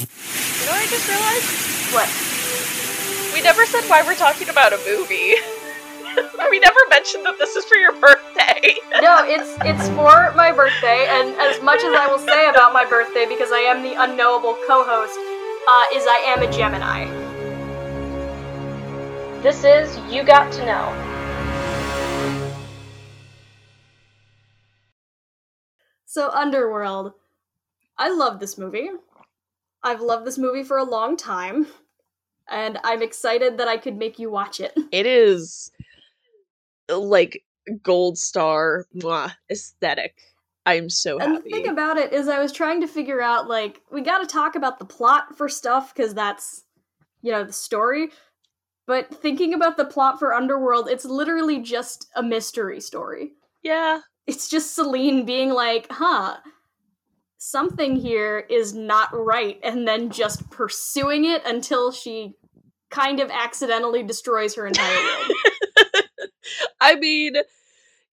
You know what I just realized? What? We never said why we're talking about a movie. we never mentioned that this is for your birthday. No, it's it's for my birthday, and as much as I will say about my birthday, because I am the unknowable co-host, uh, is I am a Gemini. This is You Got to Know. So, Underworld. I love this movie. I've loved this movie for a long time, and I'm excited that I could make you watch it. It is like gold star mwah, aesthetic. I'm so happy. And the thing about it is, I was trying to figure out, like, we gotta talk about the plot for stuff, because that's, you know, the story. But thinking about the plot for Underworld, it's literally just a mystery story. yeah, It's just Selene being like, huh, something here is not right, and then just pursuing it until she kind of accidentally destroys her entire world. I mean,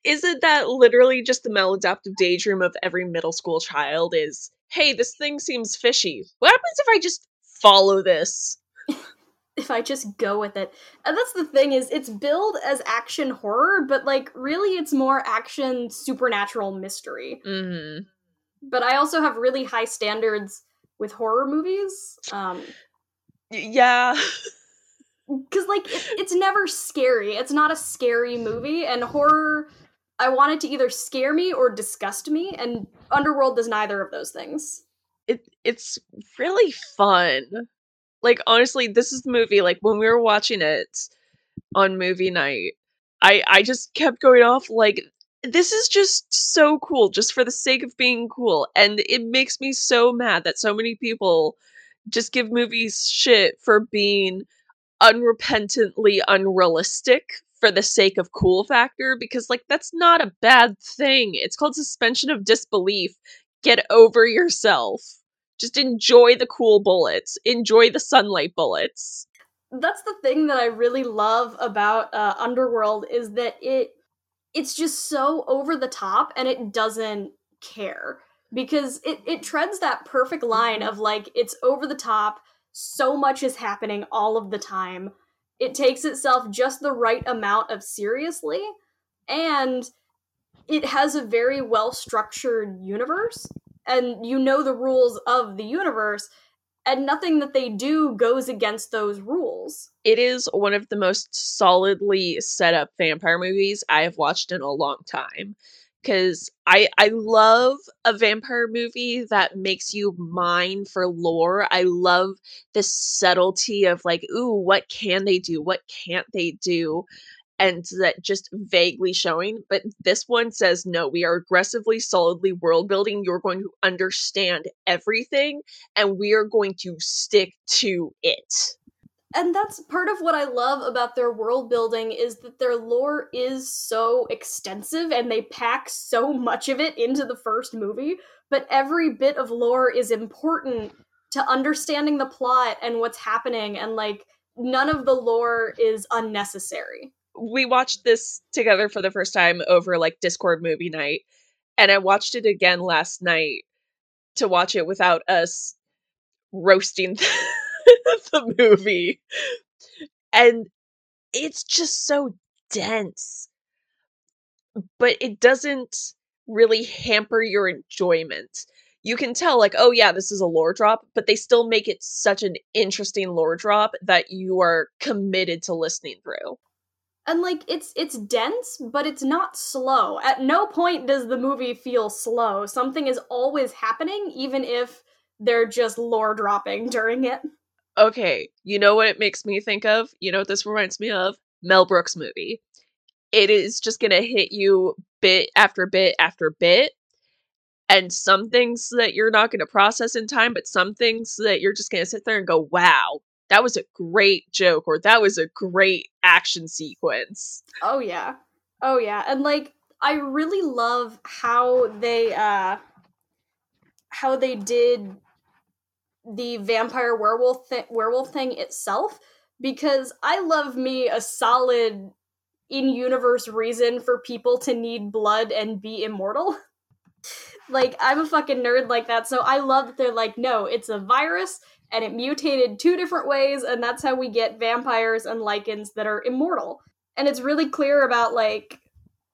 isn't that literally just the maladaptive daydream of every middle school child? Is hey, this thing seems fishy. What happens if I just follow this? if I just go with it. And that's the thing is it's billed as action horror, but like really it's more action supernatural mystery. hmm But I also have really high standards with horror movies. Um Yeah, cuz like it, it's never scary. It's not a scary movie and horror I want it to either scare me or disgust me and Underworld does neither of those things. it it's really fun. Like honestly, this is the movie. Like when we were watching it on movie night, I I just kept going off like this is just so cool, just for the sake of being cool, and it makes me so mad that so many people just give movies shit for being unrepentantly unrealistic for the sake of cool factor because like that's not a bad thing. It's called suspension of disbelief. Get over yourself. Just enjoy the cool bullets. Enjoy the sunlight bullets. that's the thing that I really love about uh, Underworld is that it it's just so over the top and it doesn't care because it it treads that perfect line mm-hmm. of like it's over the top so much is happening all of the time. It takes itself just the right amount of seriously and it has a very well structured universe and you know the rules of the universe and nothing that they do goes against those rules. It is one of the most solidly set up vampire movies I have watched in a long time. Cause I I love a vampire movie that makes you mine for lore. I love the subtlety of like, ooh, what can they do? What can't they do? And that just vaguely showing. But this one says no, we are aggressively, solidly world building. You're going to understand everything, and we are going to stick to it. And that's part of what I love about their world building is that their lore is so extensive and they pack so much of it into the first movie, but every bit of lore is important to understanding the plot and what's happening and like none of the lore is unnecessary. We watched this together for the first time over like Discord movie night, and I watched it again last night to watch it without us roasting the movie. And it's just so dense. But it doesn't really hamper your enjoyment. You can tell, like, oh yeah, this is a lore drop, but they still make it such an interesting lore drop that you are committed to listening through. And like it's it's dense, but it's not slow. At no point does the movie feel slow. Something is always happening, even if they're just lore dropping during it. Okay, you know what it makes me think of? You know what this reminds me of? Mel Brooks movie. It is just gonna hit you bit after bit after bit. And some things that you're not gonna process in time, but some things that you're just gonna sit there and go, wow, that was a great joke, or that was a great action sequence. Oh yeah. Oh yeah. And like I really love how they uh how they did the vampire werewolf thi- werewolf thing itself because I love me a solid in universe reason for people to need blood and be immortal. like I'm a fucking nerd like that, so I love that they're like, no, it's a virus and it mutated two different ways, and that's how we get vampires and lycans that are immortal. And it's really clear about like,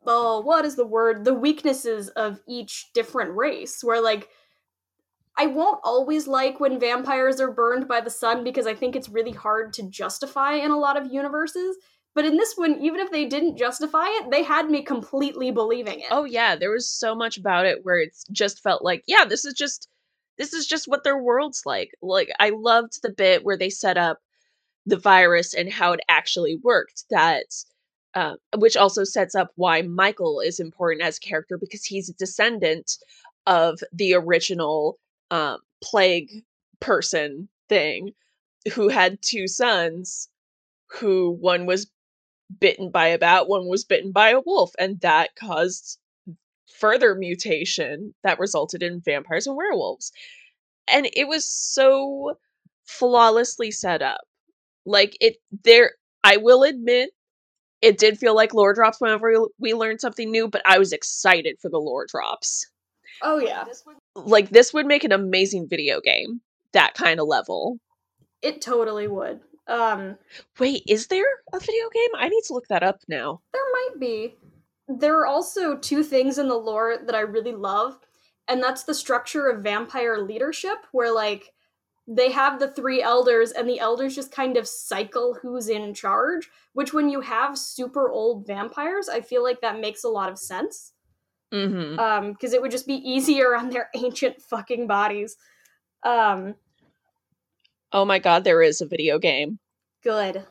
oh, what is the word? The weaknesses of each different race. Where like, I won't always like when vampires are burned by the sun because I think it's really hard to justify in a lot of universes. But in this one, even if they didn't justify it, they had me completely believing it. Oh yeah, there was so much about it where it just felt like, yeah, this is just this is just what their world's like. Like I loved the bit where they set up the virus and how it actually worked. That uh, which also sets up why Michael is important as a character because he's a descendant of the original um, plague person thing who had two sons who one was bitten by a bat one was bitten by a wolf and that caused further mutation that resulted in vampires and werewolves. And it was so flawlessly set up. Like it there I will admit it did feel like lore drops whenever we learned something new, but I was excited for the lore drops. Oh yeah. Like this would make an amazing video game. That kind of level. It totally would. Um Wait, is there a video game? I need to look that up now. There might be there are also two things in the lore that I really love, and that's the structure of vampire leadership, where like they have the three elders, and the elders just kind of cycle who's in charge. Which, when you have super old vampires, I feel like that makes a lot of sense. Mm-hmm. Um, because it would just be easier on their ancient fucking bodies. Um. Oh my god, there is a video game. Good.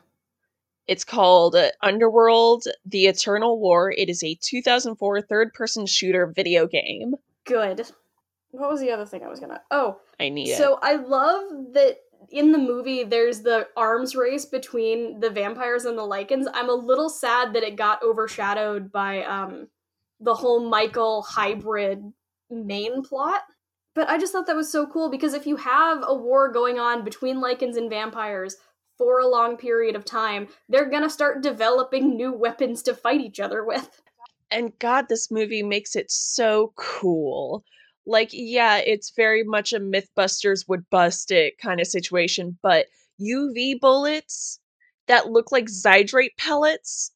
It's called Underworld The Eternal War. It is a 2004 third person shooter video game. Good. What was the other thing I was gonna? Oh, I need so it. So I love that in the movie there's the arms race between the vampires and the lycans. I'm a little sad that it got overshadowed by um the whole Michael hybrid main plot. But I just thought that was so cool because if you have a war going on between lycans and vampires, for a long period of time, they're gonna start developing new weapons to fight each other with. And God, this movie makes it so cool. Like, yeah, it's very much a Mythbusters would bust it kind of situation, but UV bullets that look like Zydrate pellets,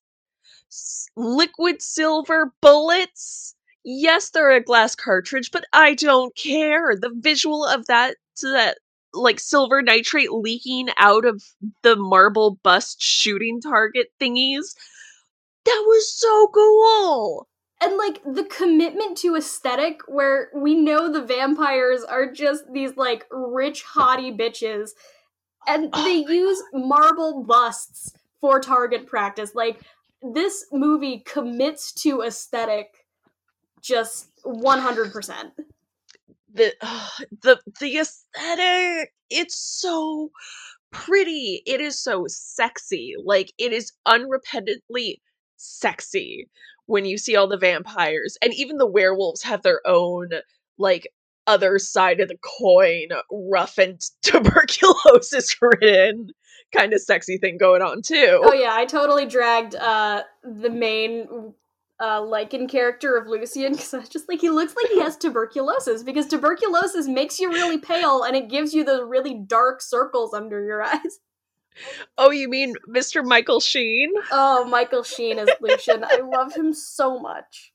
liquid silver bullets. Yes, they're a glass cartridge, but I don't care. The visual of that that like silver nitrate leaking out of the marble bust shooting target thingies. That was so cool. And like the commitment to aesthetic where we know the vampires are just these like rich haughty bitches and oh they use God. marble busts for target practice. Like this movie commits to aesthetic just 100% the the the aesthetic it's so pretty it is so sexy like it is unrepentantly sexy when you see all the vampires and even the werewolves have their own like other side of the coin rough and tuberculosis ridden kind of sexy thing going on too. Oh yeah i totally dragged uh the main uh, lycan character of Lucian because I was just like he looks like he has tuberculosis because tuberculosis makes you really pale and it gives you those really dark circles under your eyes. Oh, you mean Mr. Michael Sheen? Oh, Michael Sheen as Lucian. I love him so much.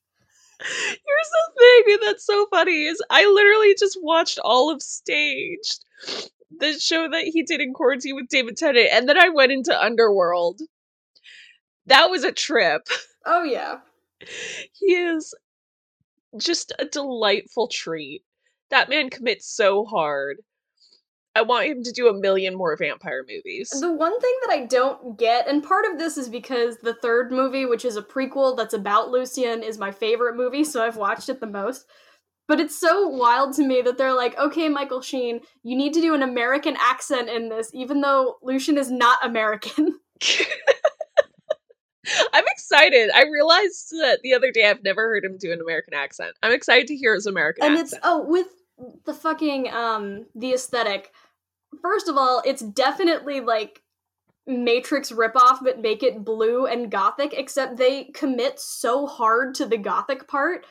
Here's the thing that's so funny is I literally just watched all of Staged, the show that he did in quarantine with David Tennant, and then I went into Underworld. That was a trip. Oh yeah he is just a delightful treat. That man commits so hard. I want him to do a million more vampire movies. The one thing that I don't get, and part of this is because the third movie, which is a prequel that's about Lucian, is my favorite movie, so I've watched it the most. But it's so wild to me that they're like, okay, Michael Sheen, you need to do an American accent in this, even though Lucian is not American. I'm excited. I realized that the other day I've never heard him do an American accent. I'm excited to hear his American accent. and accent. it's oh with the fucking um the aesthetic. First of all, it's definitely like Matrix ripoff, but make it blue and gothic, except they commit so hard to the gothic part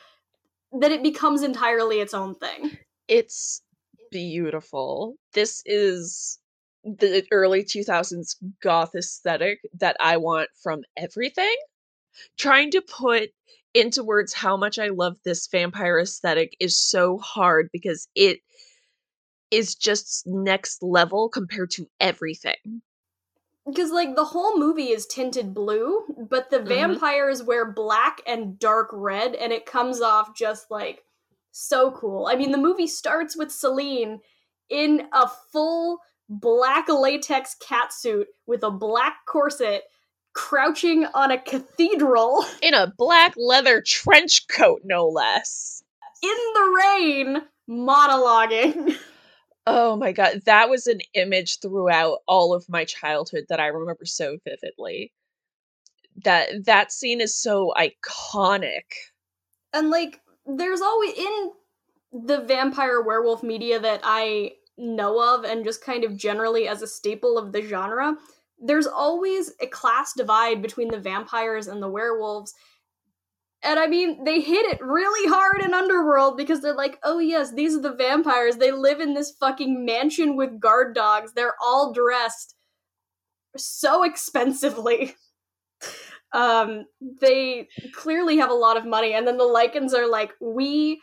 that it becomes entirely its own thing. It's beautiful. This is the early 2000s goth aesthetic that I want from everything. Trying to put into words how much I love this vampire aesthetic is so hard because it is just next level compared to everything. Because, like, the whole movie is tinted blue, but the Mhm. vampires wear black and dark red, and it comes off just like so cool. I mean, the movie starts with Selene in a full black latex cat suit with a black corset crouching on a cathedral In a black leather trench coat, no less. in the rain monologuing. Oh my god, that was an image throughout all of my childhood that I remember so vividly. That that scene is so iconic. and like there's always in the vampire werewolf media that I know of and just kind of generally as a staple of the genre there's always a class divide between the vampires and the werewolves and I mean, they hit it really hard in Underworld because they're like, oh yes, these are the vampires. They live in this fucking mansion with guard dogs. They're all dressed so expensively. Um, they clearly have a lot of money, and then the Lycans are like, we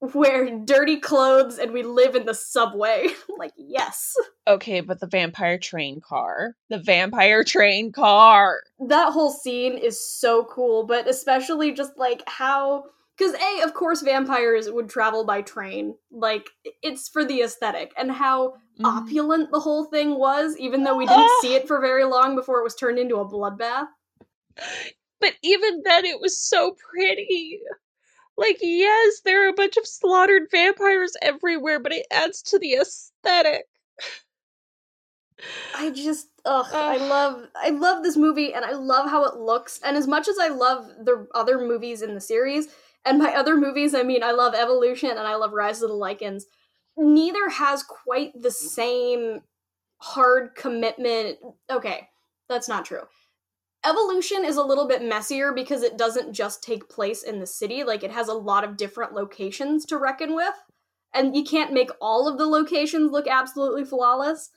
wear dirty clothes and we live in the subway. like, yes. Okay, but the vampire train car. The vampire train car. that whole scene is so cool, but especially just like how because a of course vampires would travel by train like it's for the aesthetic and how Mhm. opulent the whole thing was even though we didn't see it for very long before it was turned into a bloodbath But even then, it was so pretty. Like, yes, there are a bunch of slaughtered vampires everywhere, but it adds to the aesthetic. i just ugh, i love i love this movie and i love how it looks and as much as i love the other movies in the series and by other movies i mean i love evolution and i love rise of the lycans neither has quite the same hard commitment. Okay, that's not true. Evolution is a little bit messier because it doesn't just take place in the city, like, it has a lot of different locations to reckon with, and you can't make all of the locations look absolutely flawless.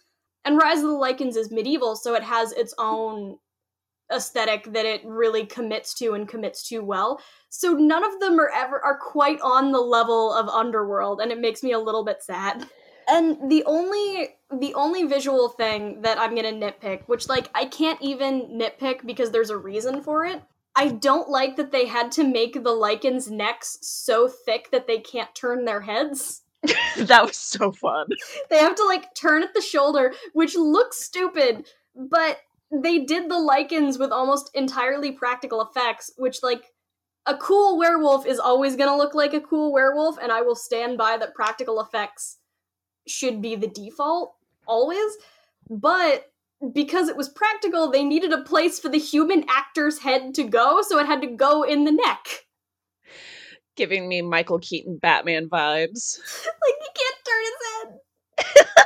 And Rise of the Lycans is medieval, so it has its own aesthetic that it really commits to and commits to well. So none of them are ever are quite on the level of Underworld, and it makes me a little bit sad. And the only the only visual thing that I'm gonna nitpick, which like I can't even nitpick because there's a reason for it. I don't like that they had to make the lycans' necks so thick that they can't turn their heads. that was so fun. They have to like turn at the shoulder, which looks stupid, but they did the lycans with almost entirely practical effects, which like a cool werewolf is always gonna look like a cool werewolf, and I will stand by that practical effects should be the default always. But because it was practical, they needed a place for the human actor's head to go, so it had to go in the neck. Giving me Michael Keaton Batman vibes. like he can't turn his head.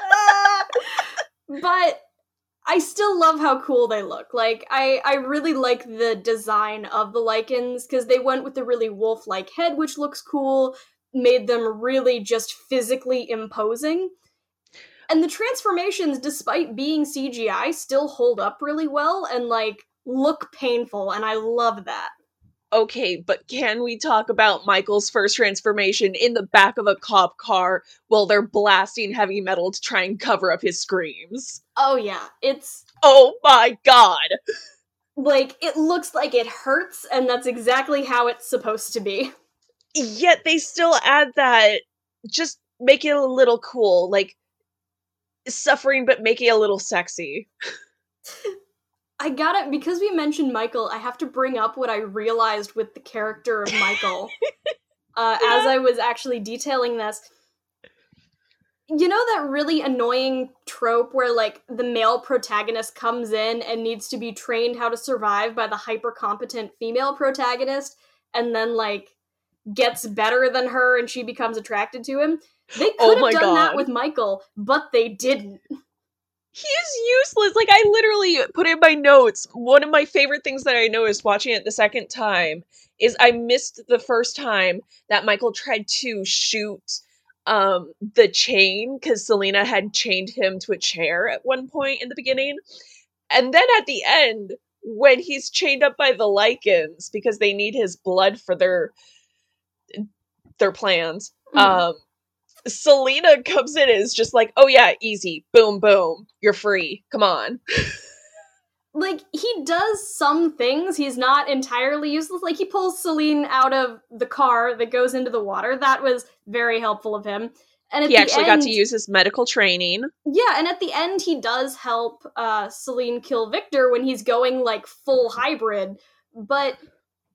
But I still love how cool they look. Like I I really like the design of the lycans because they went with the really wolf-like head, which looks cool, made them really just physically imposing. And the transformations, despite being CGI, still hold up really well and like look painful, and I love that. Okay, but can we talk about Michael's first transformation in the back of a cop car while they're blasting heavy metal to try and cover up his screams? Oh yeah, it's Oh my god! like it looks like it hurts and that's exactly how it's supposed to be Yet they still add that, just make it a little cool, like suffering but making a little sexy. i got it because we mentioned michael i have to bring up what i realized with the character of michael. Uh, as i was actually detailing this you know that really annoying trope where like the male protagonist comes in and needs to be trained how to survive by the hyper competent female protagonist and then like gets better than her and she becomes attracted to him they could Oh have done that with michael but they didn't he is useless. Like I literally put in my notes. One of my favorite things that I noticed watching it the second time is I missed the first time that Michael tried to shoot um the chain because Selena had chained him to a chair at one point in the beginning. And then at the end, when he's chained up by the Lycans because they need his blood for their their plans. Mm. Um Selina comes in and is just like, oh yeah, easy, boom, boom, you're free. Come on. like he does some things. He's not entirely useless. Like he pulls Selene out of the car that goes into the water. That was very helpful of him. And he actually end, got to use his medical training. Yeah, and at the end, he does help uh, Selene kill Viktor when he's going like full hybrid, but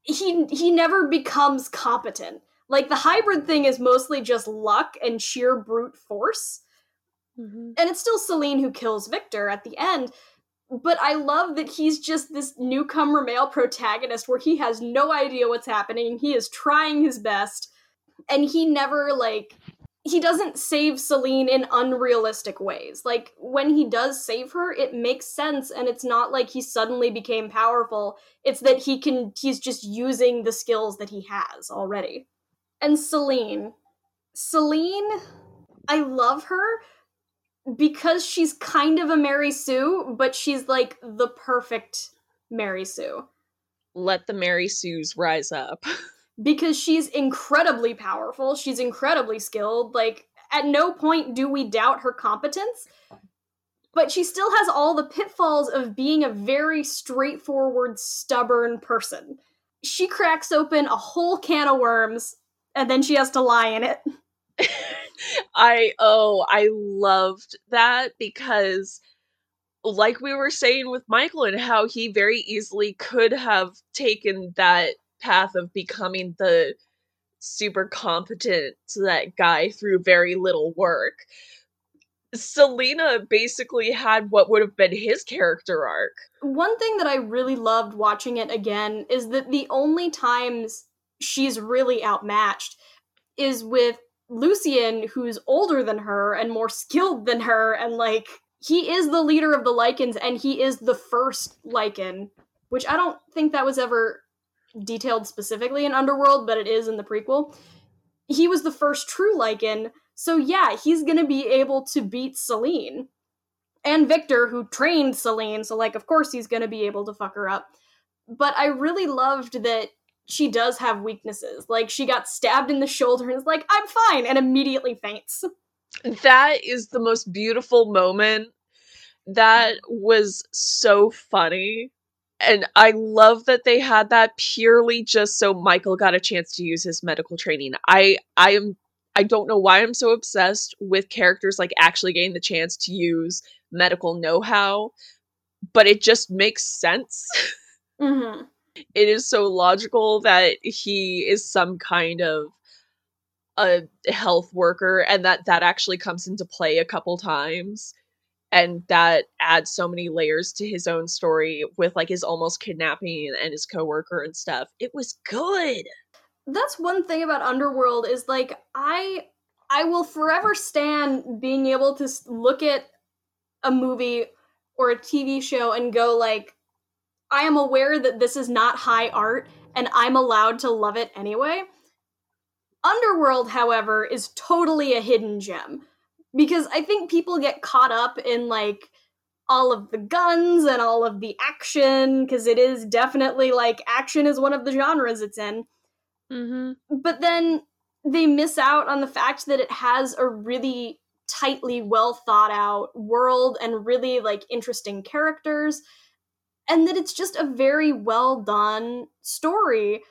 he he never becomes competent. Like the hybrid thing is mostly just luck and sheer brute force. Mm-hmm. And it's still Selene who kills Viktor at the end. But I love that he's just this newcomer male protagonist where he has no idea what's happening. He is trying his best. And he never, like, he doesn't save Selene in unrealistic ways. Like, when he does save her, it makes sense. And it's not like he suddenly became powerful. It's that he can, he's just using the skills that he has already and Selene. Selene, I love her because she's kind of a Mary Sue, but she's like the perfect Mary Sue. Let the Mary Sues rise up. because she's incredibly powerful, she's incredibly skilled. Like, at no point do we doubt her competence, but she still has all the pitfalls of being a very straightforward, stubborn person. She cracks open a whole can of worms and then she has to lie in it. I oh, I loved that because like we were saying with Michael and how he very easily could have taken that path of becoming the super competent to that guy through very little work. Selena basically had what would have been his character arc. One thing that I really loved watching it again is that the only times she's really outmatched is with Lucian, who's older than her and more skilled than her, and like he is the leader of the Lycans and he is the first Lycan, which I don't think that was ever detailed specifically in Underworld, but it is in the prequel. He was the first true Lycan, so yeah, he's gonna be able to beat Selene. And Viktor, who trained Selene, so like, of course he's gonna be able to fuck her up. But I really loved that she does have weaknesses. Like she got stabbed in the shoulder and is like, I'm fine, and immediately faints. That is the most beautiful moment. That was so funny. And I love that they had that purely just so Michael got a chance to use his medical training. I I am I don't know why I'm so obsessed with characters like actually getting the chance to use medical know-how, but it just makes sense. Mm-hmm it is so logical that he is some kind of a health worker and that that actually comes into play a couple times and that adds so many layers to his own story with like his almost kidnapping and his coworker and stuff. It was good. That's one thing about Underworld is like I I will forever stand being able to look at a movie or a TV show and go like I am aware that this is not high art and I'm allowed to love it anyway. Underworld, however, is totally a hidden gem because I think people get caught up in like all of the guns and all of the action because it is definitely like action is one of the genres it's in. Mm-hmm. But then they miss out on the fact that it has a really tightly well thought out world and really like interesting characters and that it's just a very well done story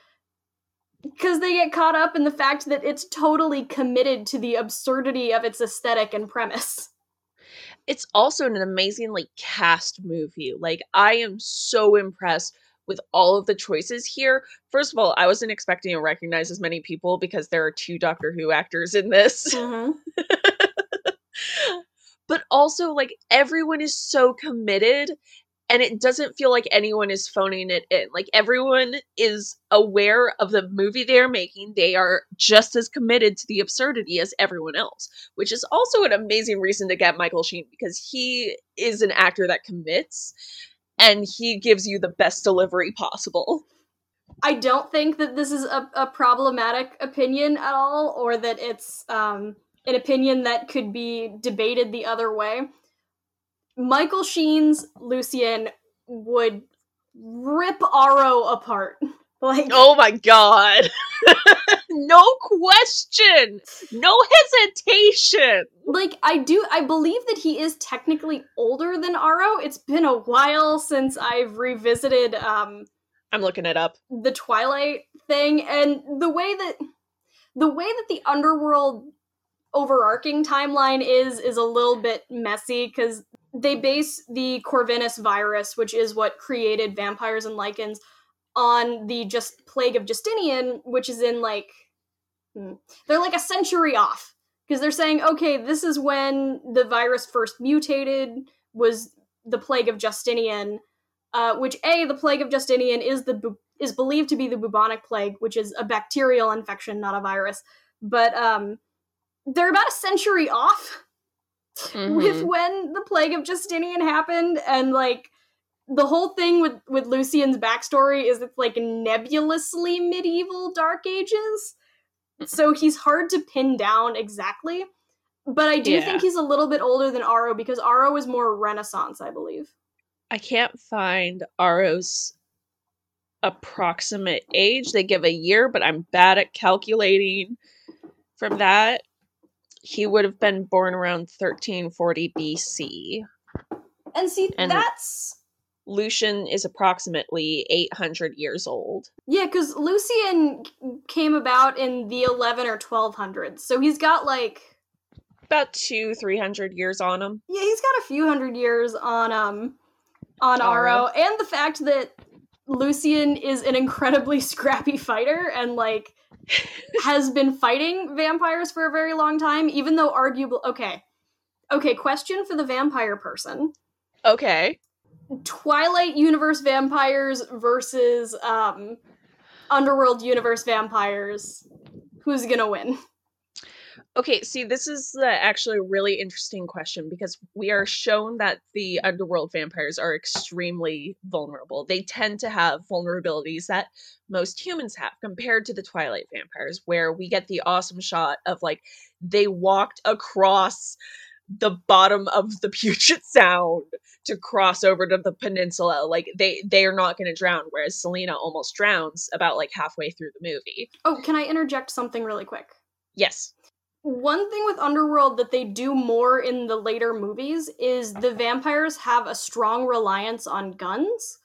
because they get caught up in the fact that it's totally committed to the absurdity of its aesthetic and premise. It's also an amazingly cast movie. Like, I am so impressed with all of the choices here. First of all, I wasn't expecting to recognize as many people because there are two Doctor Who actors in this. Mm-hmm. but also, like, everyone is so committed and it doesn't feel like anyone is phoning it in. Like everyone is aware of the movie they are making. They are just as committed to the absurdity as everyone else, which is also an amazing reason to get Michael Sheen because he is an actor that commits and he gives you the best delivery possible. I don't think that this is a, a problematic opinion at all, or that it's um, an opinion that could be debated the other way. Michael Sheen's Lucian would rip Aro apart. Like Oh my god. no question. No hesitation. like I do I believe that he is technically older than Aro. It's been a while since I've revisited um I'm looking it up. the Twilight thing and the way that the way that the underworld overarching timeline is is a little bit messy because they base the Corvinus virus, which is what created vampires and lycans, on the just plague of Justinian, which is in like hmm, they're like a century off because they're saying, okay, this is when the virus first mutated, was the plague of Justinian, uh, which a the plague of Justinian is the bu- is believed to be the bubonic plague, which is a bacterial infection, not a virus. But um, they're about a century off with Mhm. when the plague of Justinian happened, and like the whole thing with with Lucian's backstory is it's like nebulously medieval Dark Ages, so he's hard to pin down exactly. But I do Yeah. think he's a little bit older than Aro because Aro is more Renaissance, I believe. I can't find Aro's approximate age. They give a year, but I'm bad at calculating from that. He would have been born around 1340 BC. And see, And- that's Lucian is approximately 800 years old. yeah, because Lucian came about in the eleven or twelve hundreds, so he's got like About two, 300 years on him. yeah, he's got a few hundred years on um on Aro. and the fact that Lucian is an incredibly scrappy fighter and like has been fighting vampires for a very long time, even though arguably okay. Okay, question for the vampire person. Okay. Twilight universe vampires versus um Underworld universe vampires. Who's gonna win? Okay, see, this is uh, actually a really interesting question because we are shown that the underworld vampires are extremely vulnerable. They tend to have vulnerabilities that most humans have compared to the Twilight vampires, where we get the awesome shot of like they walked across the bottom of the Puget Sound to cross over to the peninsula. Like they they are not going to drown, whereas Selena almost drowns about like halfway through the movie. Oh, can I interject something really quick? Yes. One thing with Underworld that they do more in the later movies is the vampires have a strong reliance on guns.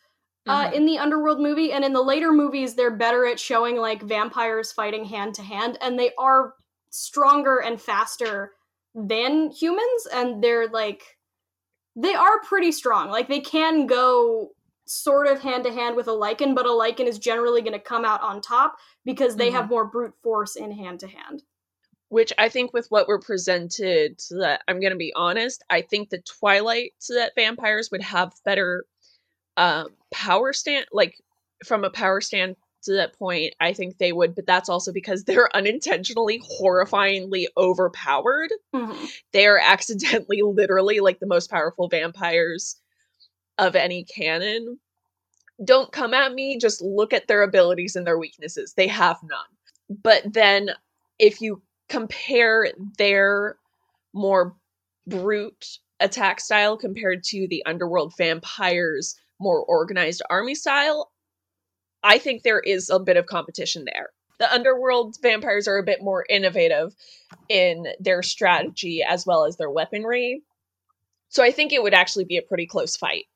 Uh, Mhm. in the Underworld movie, and in the later movies, they're better at showing like vampires fighting hand to hand, and they are stronger and faster than humans, and they're like they are pretty strong. Like they can go sort of hand to hand with a lycan, but a lycan is generally going to come out on top because they Mhm. have more brute force in hand to hand. Which I think with what we're presented, that I'm gonna be honest, I think the Twilight that vampires would have better um power stand like from a power stand to that point, I think they would, but that's also because they're unintentionally horrifyingly overpowered. Mhm. They are accidentally literally like the most powerful vampires of any canon. Don't come at me, just look at their abilities and their weaknesses. They have none. But then if you compare their more brute attack style compared to the underworld vampires more organized army style i think there is a bit of competition there. The underworld vampires are a bit more innovative in their strategy as well as their weaponry. So i think it would actually be a pretty close fight.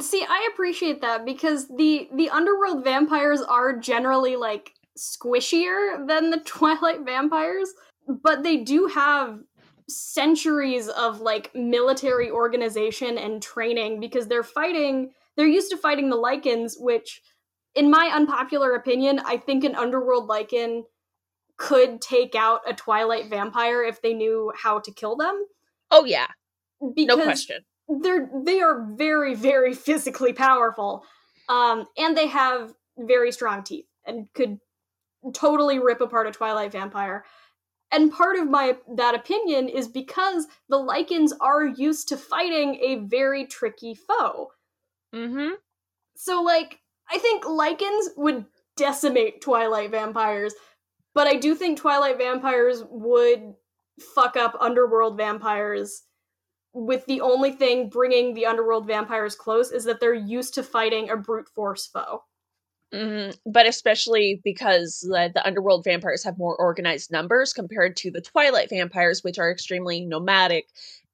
See, I appreciate that because the the underworld vampires are generally like squishier than the Twilight vampires, but they do have centuries of like military organization and training because they're fighting they're used to fighting the lycans which in my unpopular opinion i think an underworld lycan could take out a twilight vampire if they knew how to kill them. Oh yeah. Because no question. they're they are very very physically powerful um and they have very strong teeth and could totally rip apart a twilight vampire and part of my that opinion is because the lycans are used to fighting a very tricky foe mm-hmm so like i think lycans would decimate twilight vampires but i do think twilight vampires would fuck up underworld vampires with the only thing bringing the underworld vampires close is that they're used to fighting a brute force foe. Mm-hmm. But especially because the, the underworld vampires have more organized numbers compared to the twilight vampires, which are extremely nomadic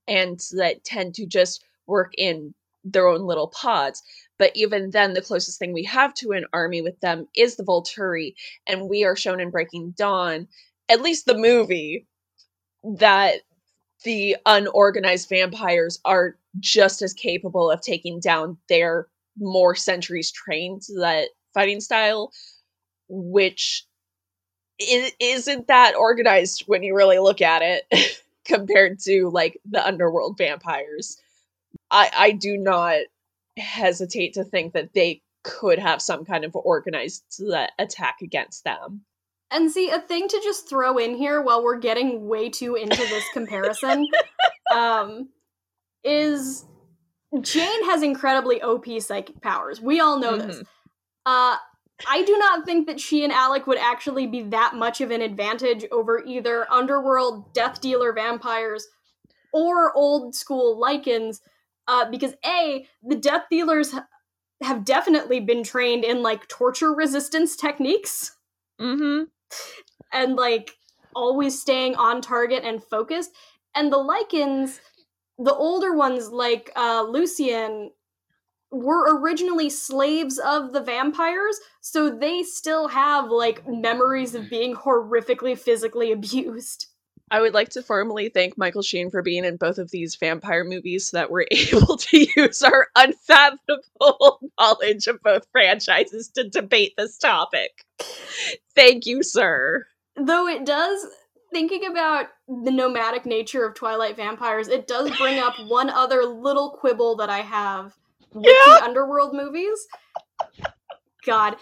and that tend to just work in their own little pods. But even then, the closest thing we have to an army with them is the Volturi, and we are shown in Breaking Dawn, at least the movie, that the unorganized vampires are just as capable of taking down their more centuries trained that fighting style, which isn't that organized when you really look at it compared to like the underworld vampires. I I do not hesitate to think that they could have some kind of organized attack against them. And see, a thing to just throw in here while we're getting way too into this comparison um, is Jane has incredibly OP psychic powers. We all know mm-hmm. this. Uh, I do not think that she and Alec would actually be that much of an advantage over either underworld death dealer vampires or old school lycans, uh, because A, the death dealers have definitely been trained in like torture resistance techniques. Mm-hmm and like always staying on target and focused. And the lycans, the older ones like uh, Lucian, were originally slaves of the vampires, so they still have like memories of being horrifically physically abused. I would like to formally thank Michael Sheen for being in both of these vampire movies so that we're able to use our unfathomable knowledge of both franchises to debate this topic. Thank you, sir. Though it does, thinking about the nomadic nature of Twilight vampires, it does bring up one other little quibble that I have yeah. the Underworld movies. God.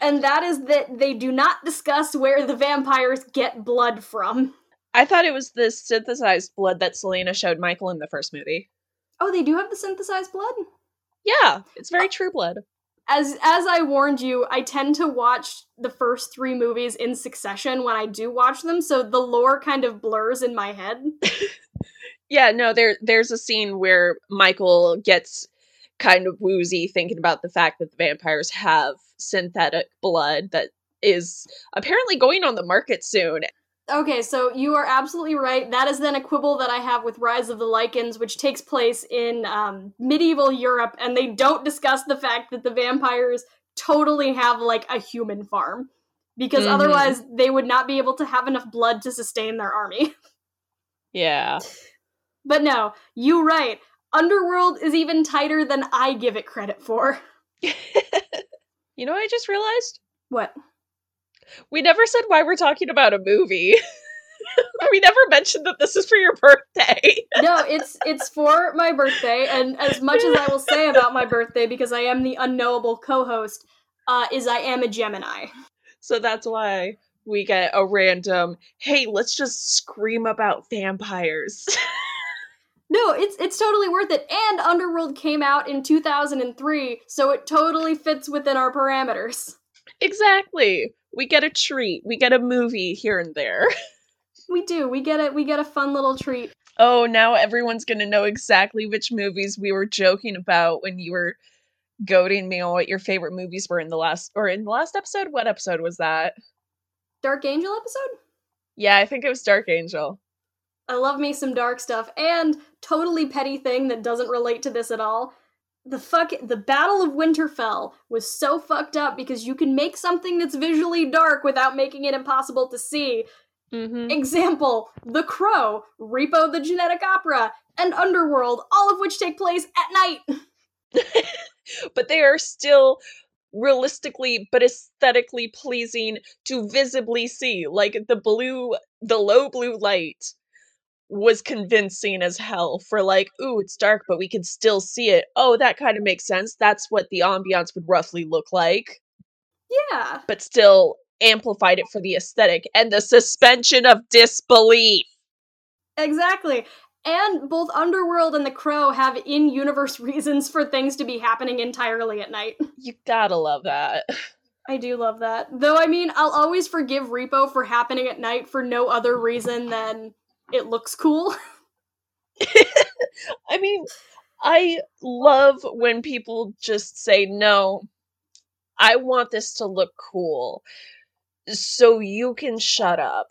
And that is that they do not discuss where the vampires get blood from. I thought it was the synthesized blood that Selena showed Michael in the first movie. Oh, they do have the synthesized blood? Yeah, it's very uh, true blood as as I warned you, I tend to watch the first three movies in succession when I do watch them, so the lore kind of blurs in my head. yeah, no, there there's a scene where Michael gets kind of woozy thinking about the fact that the vampires have synthetic blood that is apparently going on the market soon Okay, so you are absolutely right. That is then a quibble that I have with Rise of the Lycans, which takes place in um, medieval Europe, and they don't discuss the fact that the vampires totally have like a human farm. Because mm-hmm. otherwise, they would not be able to have enough blood to sustain their army. yeah. But no, you right. Underworld is even tighter than I give it credit for. you know what I just realized? What? We never said why we're talking about a movie. we never mentioned that this is for your birthday. no, it's it's for my birthday, and as much as I will say about my birthday, because I am the unknowable co-host, uh, is I am a Gemini. So that's why we get a random, hey, let's just scream about vampires. no, it's it's totally worth it. And Underworld came out in 2003, so it totally fits within our parameters. Exactly we get a treat. We get a movie here and there. we do. We get it. We get a fun little treat. Oh, now everyone's gonna know exactly which movies we were joking about when you were goading me on what your favorite movies were in the last or in the last episode. What episode was that? Dark Angel episode? Yeah, I think it was Dark Angel. I love me some dark stuff and totally petty thing that doesn't relate to this at all. The fuck the battle of winterfell was so fucked up because you can make something that's visually dark without making it impossible to see. Mm-hmm. example the crow repo the genetic opera and underworld all of which take place at night. But they are still realistically but aesthetically pleasing to visibly see like the blue the low blue light was convincing as hell for like, ooh, it's dark, but we can still see it. Oh, that kind of makes sense. That's what the ambiance would roughly look like. Yeah. But still amplified it for the aesthetic and the suspension of disbelief. Exactly. And both Underworld and The Crow have in universe reasons for things to be happening entirely at night. You gotta love that. I do love that. Though, I mean, I'll always forgive Repo for happening at night for no other reason than it looks cool. I mean, I love when people just say, no, I want this to look cool. So you can shut up.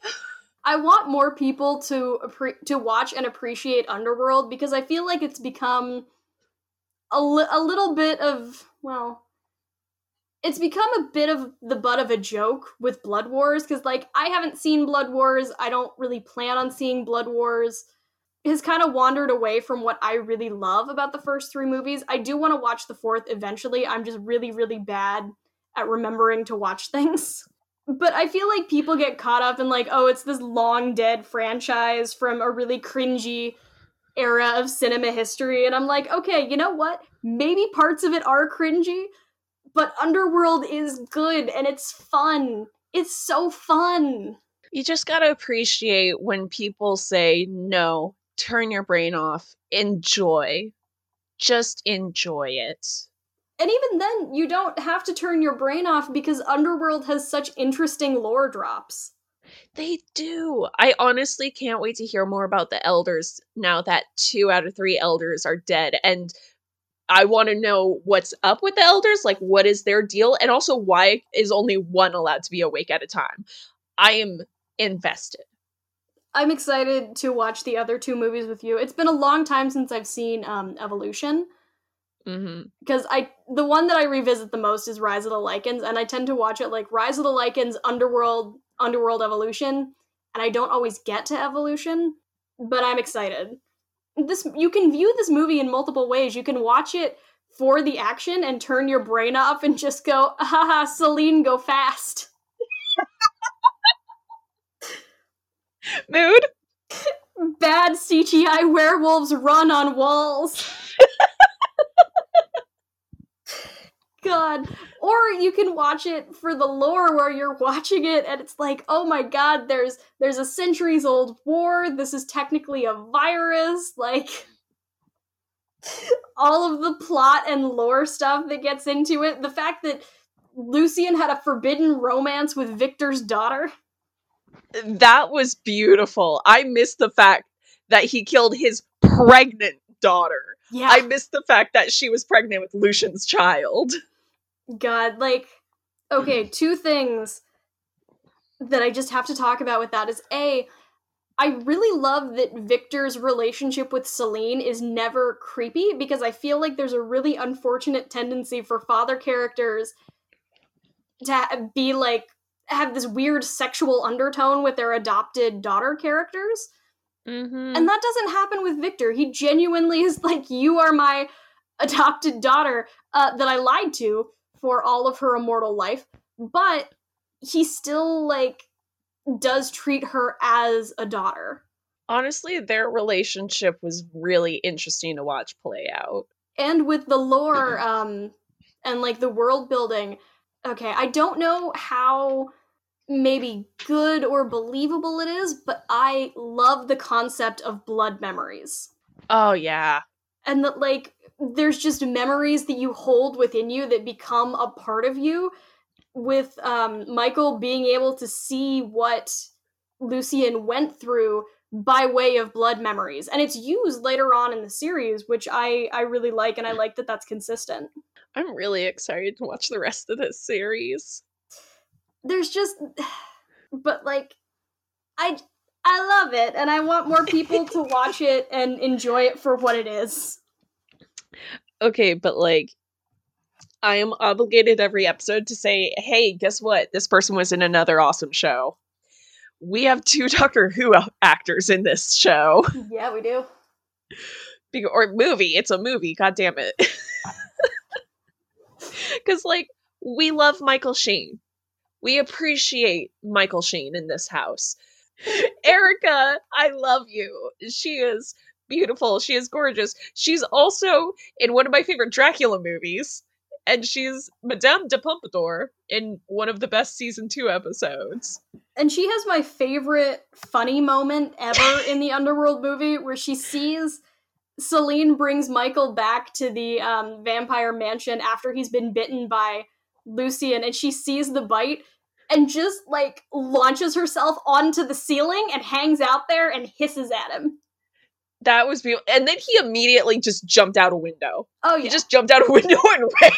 I want more people to appre- to watch and appreciate Underworld because I feel like it's become a, li- a little bit of well it's become a bit of the butt of a joke with Blood Wars because like I haven't seen Blood Wars, I don't really plan on seeing Blood Wars. It Has kind of wandered away from what I really love about the first three movies. I do want to watch the fourth eventually. I'm just really, really bad at remembering to watch things. But I feel like people get caught up in like, oh, it's this long dead franchise from a really cringy era of cinema history. And I'm like, okay, you know what? Maybe parts of it are cringy, but Underworld is good and it's fun. It's so fun. You just gotta appreciate when people say, no, turn your brain off, enjoy. Just enjoy it. And even then, you don't have to turn your brain off because Underworld has such interesting lore drops. They do. I honestly can't wait to hear more about the elders now that two out of three elders are dead. And I want to know what's up with the elders. Like, what is their deal? And also, why is only one allowed to be awake at a time? I am invested. I'm excited to watch the other two movies with you. It's been a long time since I've seen um, Evolution Mm-hmm. because I the one that I revisit the most is Rise of the Lycans, and I tend to watch it like Rise of the Lycans, Underworld, Underworld Evolution, and I don't always get to Evolution, but I'm excited. This you can view this movie in multiple ways. You can watch it for the action and turn your brain off and just go, ah, haha, Selene, go fast. Mood? Bad CGI werewolves run on walls. God. Or you can watch it for the lore where you're watching it and it's like, oh my god, there's there's a centuries old war. This is technically a virus. Like all of the plot and lore stuff that gets into it. The fact that Lucian had a forbidden romance with Viktor's daughter. That was beautiful. I missed the fact that he killed his pregnant daughter. Yeah. I missed the fact that she was pregnant with Lucian's child. God, like, okay, two things that I just have to talk about with that is A, I really love that Viktor's relationship with Selene is never creepy because I feel like there's a really unfortunate tendency for father characters to be like, have this weird sexual undertone with their adopted daughter characters. Mm-hmm. And that doesn't happen with Viktor. He genuinely is like, you are my adopted daughter uh, that I lied to for all of her immortal life. But he still, like, does treat her as a daughter. Honestly, their relationship was really interesting to watch play out. And with the lore um, and, like, the world building, okay, I don't know how maybe good or believable it is, but I love the concept of blood memories. Oh yeah. and that like there's just memories that you hold within you that become a part of you with um michael being able to see what lucian went through by way of blood memories. And it's used later on in the series which i i really like and i like that that's consistent. I'm really excited to watch the rest of this series. there's just but like i i love it and i want more people to watch it and enjoy it for what it is Okay, but like I am obligated every episode to say, "Hey, guess what? This person was in another awesome show." We have two Doctor Who actors in this show. yeah we do Be- or movie. It's a movie. God damn it. Because like we love Michael Sheen. We appreciate Michael Sheen in this house. Erika, I love you. She is beautiful. She is gorgeous. She's also in one of my favorite Dracula movies, and she's Madame de Pompadour in one of the best season two episodes. And she has my favorite funny moment ever in the Underworld movie where she sees Selene brings Michael back to the um, vampire mansion after he's been bitten by Lucian, and she sees the bite and just like launches herself onto the ceiling and hangs out there and hisses at him. That was beautiful. And then he immediately just jumped out a window. Oh yeah. He just jumped out a window and ran.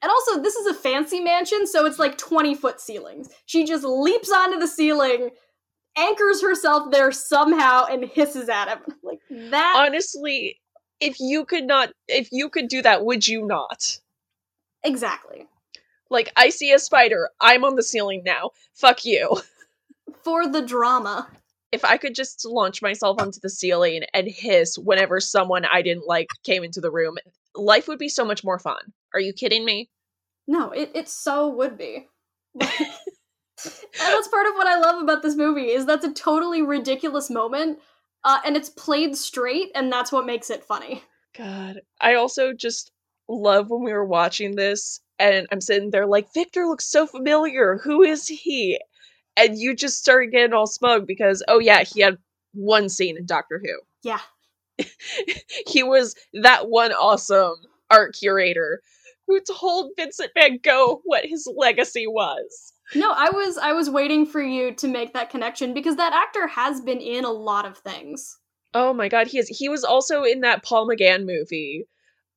And also, this is a fancy mansion, so it's like 20 foot ceilings. She just leaps onto the ceiling, anchors herself there somehow, and hisses at him. Like that. Honestly, if you could not, if you could do that, would you not? exactly. Like, I see a spider. I'm on the ceiling now. Fuck you. For the drama. If I could just launch myself onto the ceiling and hiss whenever someone I didn't like came into the room, life would be so much more fun. Are you kidding me? No, it, it so would be. and that's part of what I love about this movie is that's a totally ridiculous moment, uh, and it's played straight, and that's what makes it funny. God. I also just love when we were watching this and I'm sitting there like, Viktor looks so familiar. Who is he? And you just started getting all smug because, oh yeah, he had one scene in Doctor Who. Yeah. he was that one awesome art curator who told Vincent van Gogh what his legacy was. No, I was I was waiting for you to make that connection because that actor has been in a lot of things. Oh my god, he is he was also in that Paul McGann movie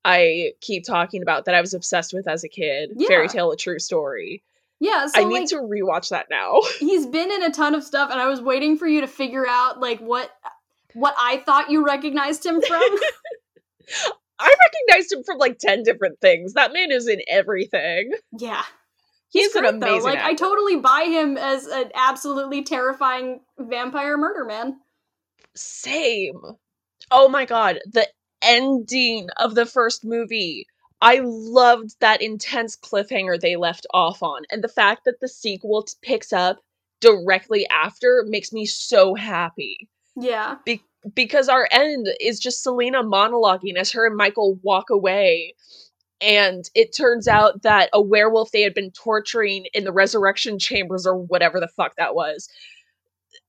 I keep talking about that I was obsessed with as a kid. Yeah. Fairy Tale a True Story. Yeah, so I need like, to rewatch that now. he's been in a ton of stuff and I was waiting for you to figure out like what what I thought you recognized him from. I recognized him from like 10 different things. That man is in everything. yeah. He's, an great, though. amazing Like I totally buy him as an absolutely terrifying vampire murder man. Same. Oh my god, the ending of the first movie. I loved that intense cliffhanger they left off on, and the fact that the sequel t- picks up directly after makes me so happy. Yeah. Because our end is just Selene monologuing as her and Michael walk away. And it turns out that a werewolf they had been torturing in the resurrection chambers or whatever the fuck that was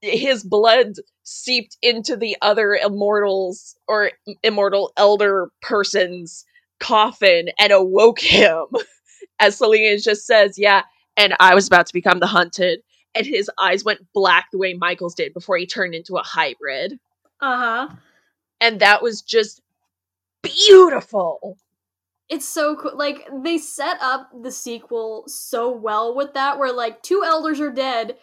his blood seeped into the other immortals or immortal elder person's coffin and awoke him. As Selene just says, yeah, and I was about to become the hunted. And his eyes went black the way Michael's did before he turned into a hybrid. Uh-huh. And that was just beautiful. It's so cool. Like they set up the sequel so well with that where like two elders are dead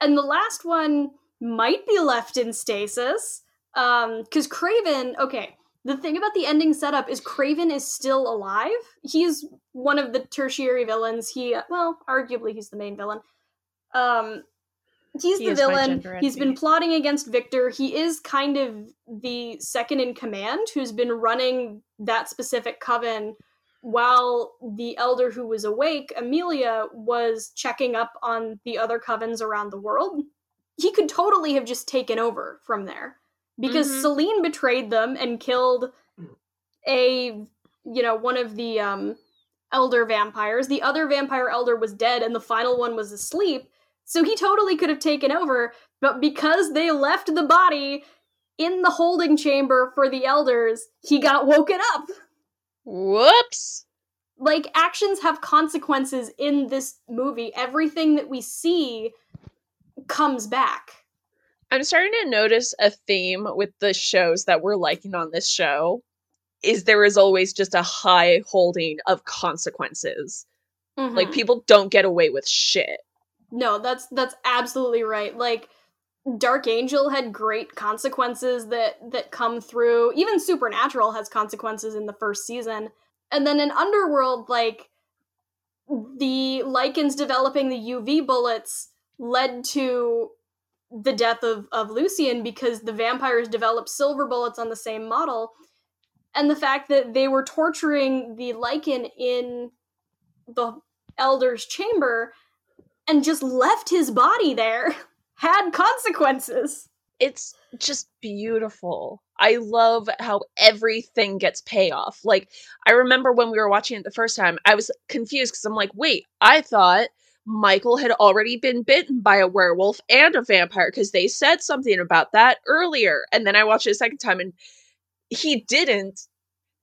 and the last one might be left in stasis. Um cuz Kraven, okay, the thing about the ending setup is Kraven is still alive. He's one of the tertiary villains. He well, arguably he's the main villain. Um he's He the villain. He's been plotting against Viktor. He is kind of the second in command who's been running that specific coven while the elder who was awake, Amelia, was checking up on the other covens around the world. He could totally have just taken over from there because Mhm. Selene betrayed them and killed a you know one of the um elder vampires. The other vampire elder was dead and the final one was asleep. So he totally could have taken over but because they left the body in the holding chamber for the elders he got woken up. Whoops. like actions have consequences in this movie. Everything that we see comes back I'm starting to notice a theme with the shows that we're liking on this show is there is always just a high holding of consequences. Like Mhm. people don't get away with shit. No, that's that's absolutely right. Like Dark Angel had great consequences that that come through. Even Supernatural has consequences in the first season. And then in Underworld like the lycans developing the UV bullets led to the death of of Lucian because the vampires developed silver bullets on the same model. And the fact that they were torturing the lycan in the elder's chamber and just left his body there. had consequences. It's just beautiful. I love how everything gets payoff. Like, I remember when we were watching it the first time, I was confused because I'm like, wait, I thought Michael had already been bitten by a werewolf and a vampire because they said something about that earlier. And then I watched it a second time and he didn't.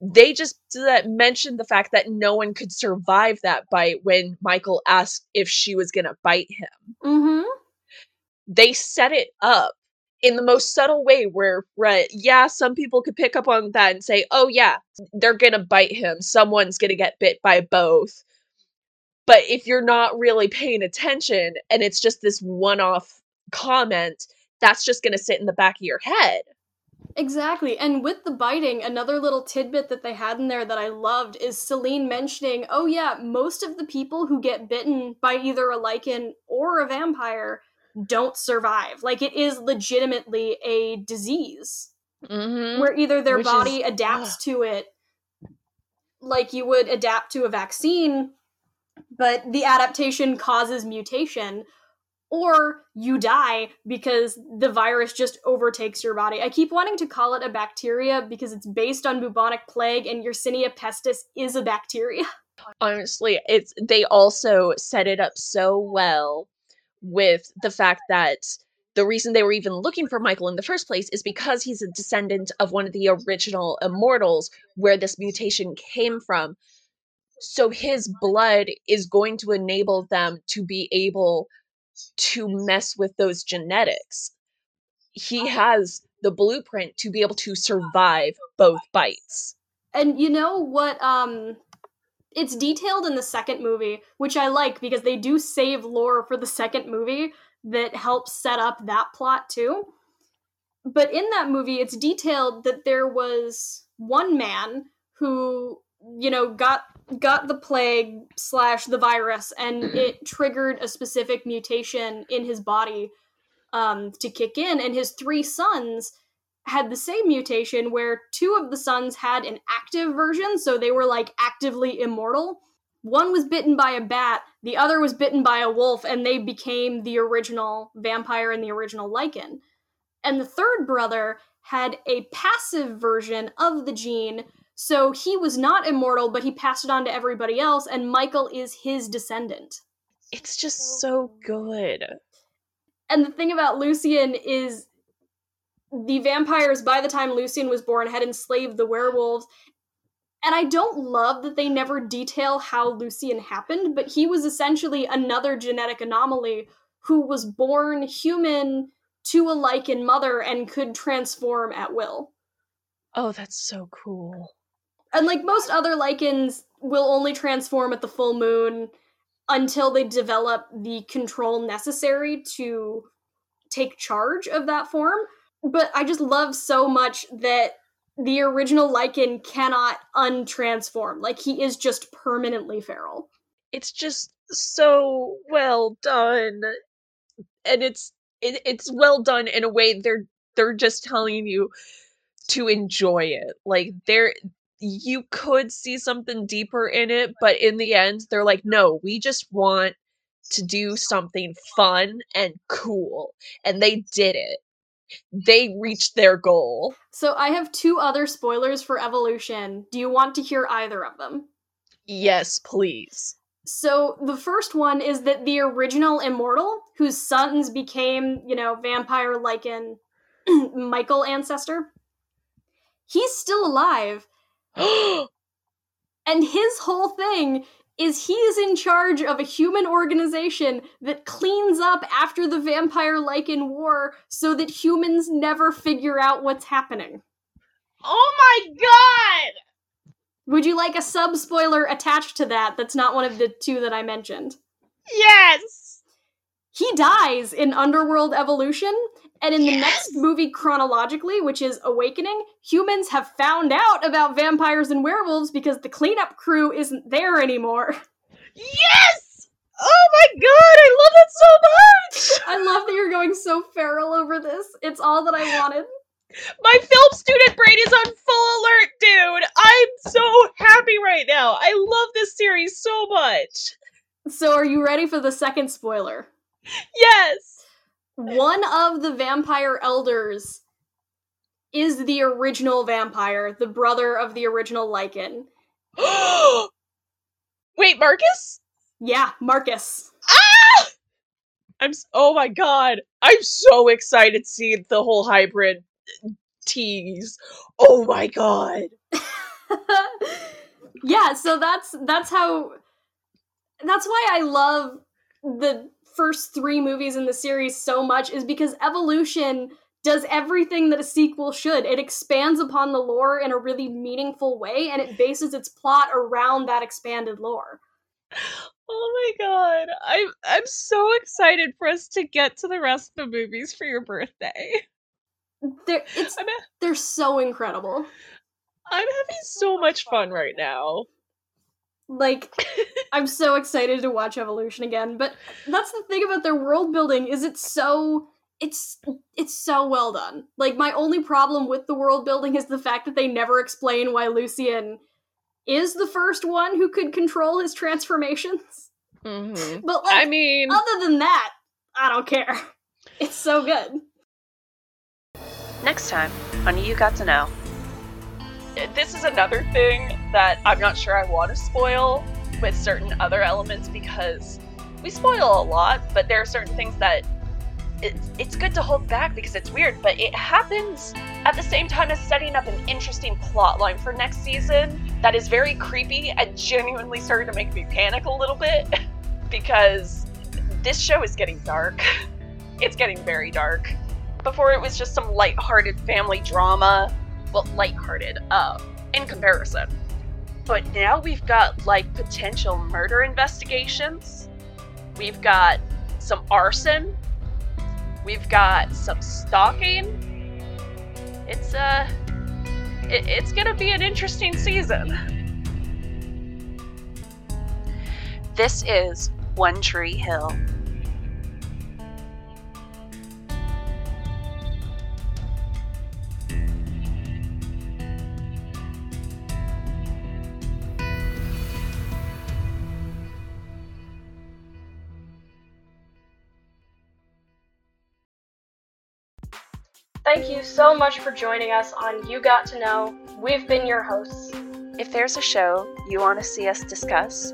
They just mentioned the fact that no one could survive that bite when Michael asked if she was going to bite him. Mm-hmm. They set it up in the most subtle way where, right, yeah, some people could pick up on that and say, oh, yeah, they're going to bite him. Someone's going to get bit by both but if you're not really paying attention and it's just this one off comment, that's just going to sit in the back of your head. Exactly. And with the biting, another little tidbit that they had in there that I loved is Selene mentioning, oh, yeah, most of the people who get bitten by either a lycan or a vampire don't survive. Like, it is legitimately a disease mm-hmm. where either their Which body is, adapts to it like you would adapt to a vaccine but the adaptation causes mutation or you die because the virus just overtakes your body. I keep wanting to call it a bacteria because it's based on bubonic plague and Yersinia pestis is a bacteria. Honestly, it's they also set it up so well with the fact that the reason they were even looking for Michael in the first place is because he's a descendant of one of the original immortals where this mutation came from. So his blood is going to enable them to be able to mess with those genetics. He has the blueprint to be able to survive both bites. And you know what um it's detailed in the second movie, which I like because they do save lore for the second movie that helps set up that plot too. But in that movie, it's detailed that there was one man who, you know, got got the plague slash the virus and it triggered a specific mutation in his body um, to kick in. And his three sons had the same mutation where two of the sons had an active version so they were like actively immortal. One was bitten by a bat the other was bitten by a wolf and they became the original vampire and the original lycan and the third brother had a passive version of the gene so he was not immortal, but he passed it on to everybody else, and Michael is his descendant. It's just so good. And the thing about Lucian is the vampires, by the time Lucian was born, had enslaved the werewolves. And I don't love that they never detail how Lucian happened, but he was essentially another genetic anomaly who was born human to a lycan mother and could transform at will. Oh, that's so cool. And like most other lycans will only transform at the full moon until they develop the control necessary to take charge of that form. But I just love so much that the original lycan cannot untransform. Like he is just permanently feral. It's just so well done. And it's it, it's well done in a way they're they're just telling you to enjoy it. Like they're you could see something deeper in it, but in the end, they're like, no, we just want to do something fun and cool. And they did it. They reached their goal. So I have two other spoilers for Evolution. Do you want to hear either of them? Yes, please. So the first one is that the original immortal, whose sons became, you know, vampire lycan Michael ancestor, he's still alive and his whole thing is he is in charge of a human organization that cleans up after the vampire lycan war so that humans never figure out what's happening. Oh my god! Would you like a sub spoiler attached to that that's not one of the two that I mentioned? Yes! He dies in Underworld Evolution, and in the next movie chronologically, which is Awakening, humans have found out about vampires and werewolves because the cleanup crew isn't there anymore. Yes! Oh my god, I love it so much! I love that you're going so feral over this. It's all that I wanted. My film student brain is on full alert, dude! I'm so happy right now. I love this series so much. So, are you ready for the second spoiler? Yes! One of the vampire elders is the original vampire, the brother of the original Lycan. Wait, Marcus? Yeah, Marcus. Ah! I'm oh my god. I'm so excited to see the whole hybrid tease. Oh my god. yeah, so that's that's how that's why I love the first 3 movies in the series so much is because Evolution does everything that a sequel should. It expands upon the lore in a really meaningful way and it bases its plot around that expanded lore. Oh my god. I'm I'm so excited for us to get to the rest of the movies for your birthday. They're it's I'm they're so incredible. I'm having so much fun right now. Like I'm so excited to watch Evolution again, but that's the thing about their world building is it's so it's it's so well done. Like my only problem with the world building is the fact that they never explain why Lucian is the first one who could control his transformations. Mhm. But like I mean, other than that, I don't care. It's so good. Next time on You Got to Know. this is another thing that I'm not sure I want to spoil with certain other elements because we spoil a lot, but there are certain things that it's, it's good to hold back because it's weird, but it happens at the same time as setting up an interesting plot line for next season that is very creepy and genuinely started to make me panic a little bit because this show is getting dark. It's getting very dark. Before it was just some light-hearted family drama well, lighthearted, uh, in comparison. But now we've got like potential murder investigations. We've got some arson. We've got some stalking. It's uh, it, it's gonna be an interesting season. This is One Tree Hill. Thank you so much for joining us on You Got to Know. We've been your hosts. If there's a show you want to see us discuss,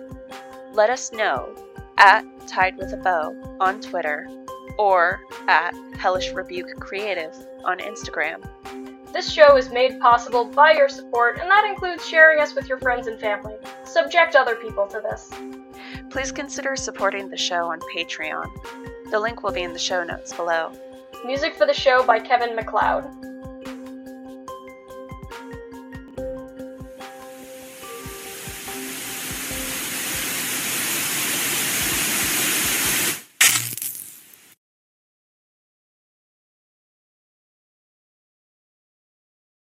let us know at Tied with a Bow on Twitter or at Hellish Rebuke Creative on Instagram. This show is made possible by your support, and that includes sharing us with your friends and family. Subject other people to this. Please consider supporting the show on Patreon. The link will be in the show notes below. Music for the show by Kevin MacLeod.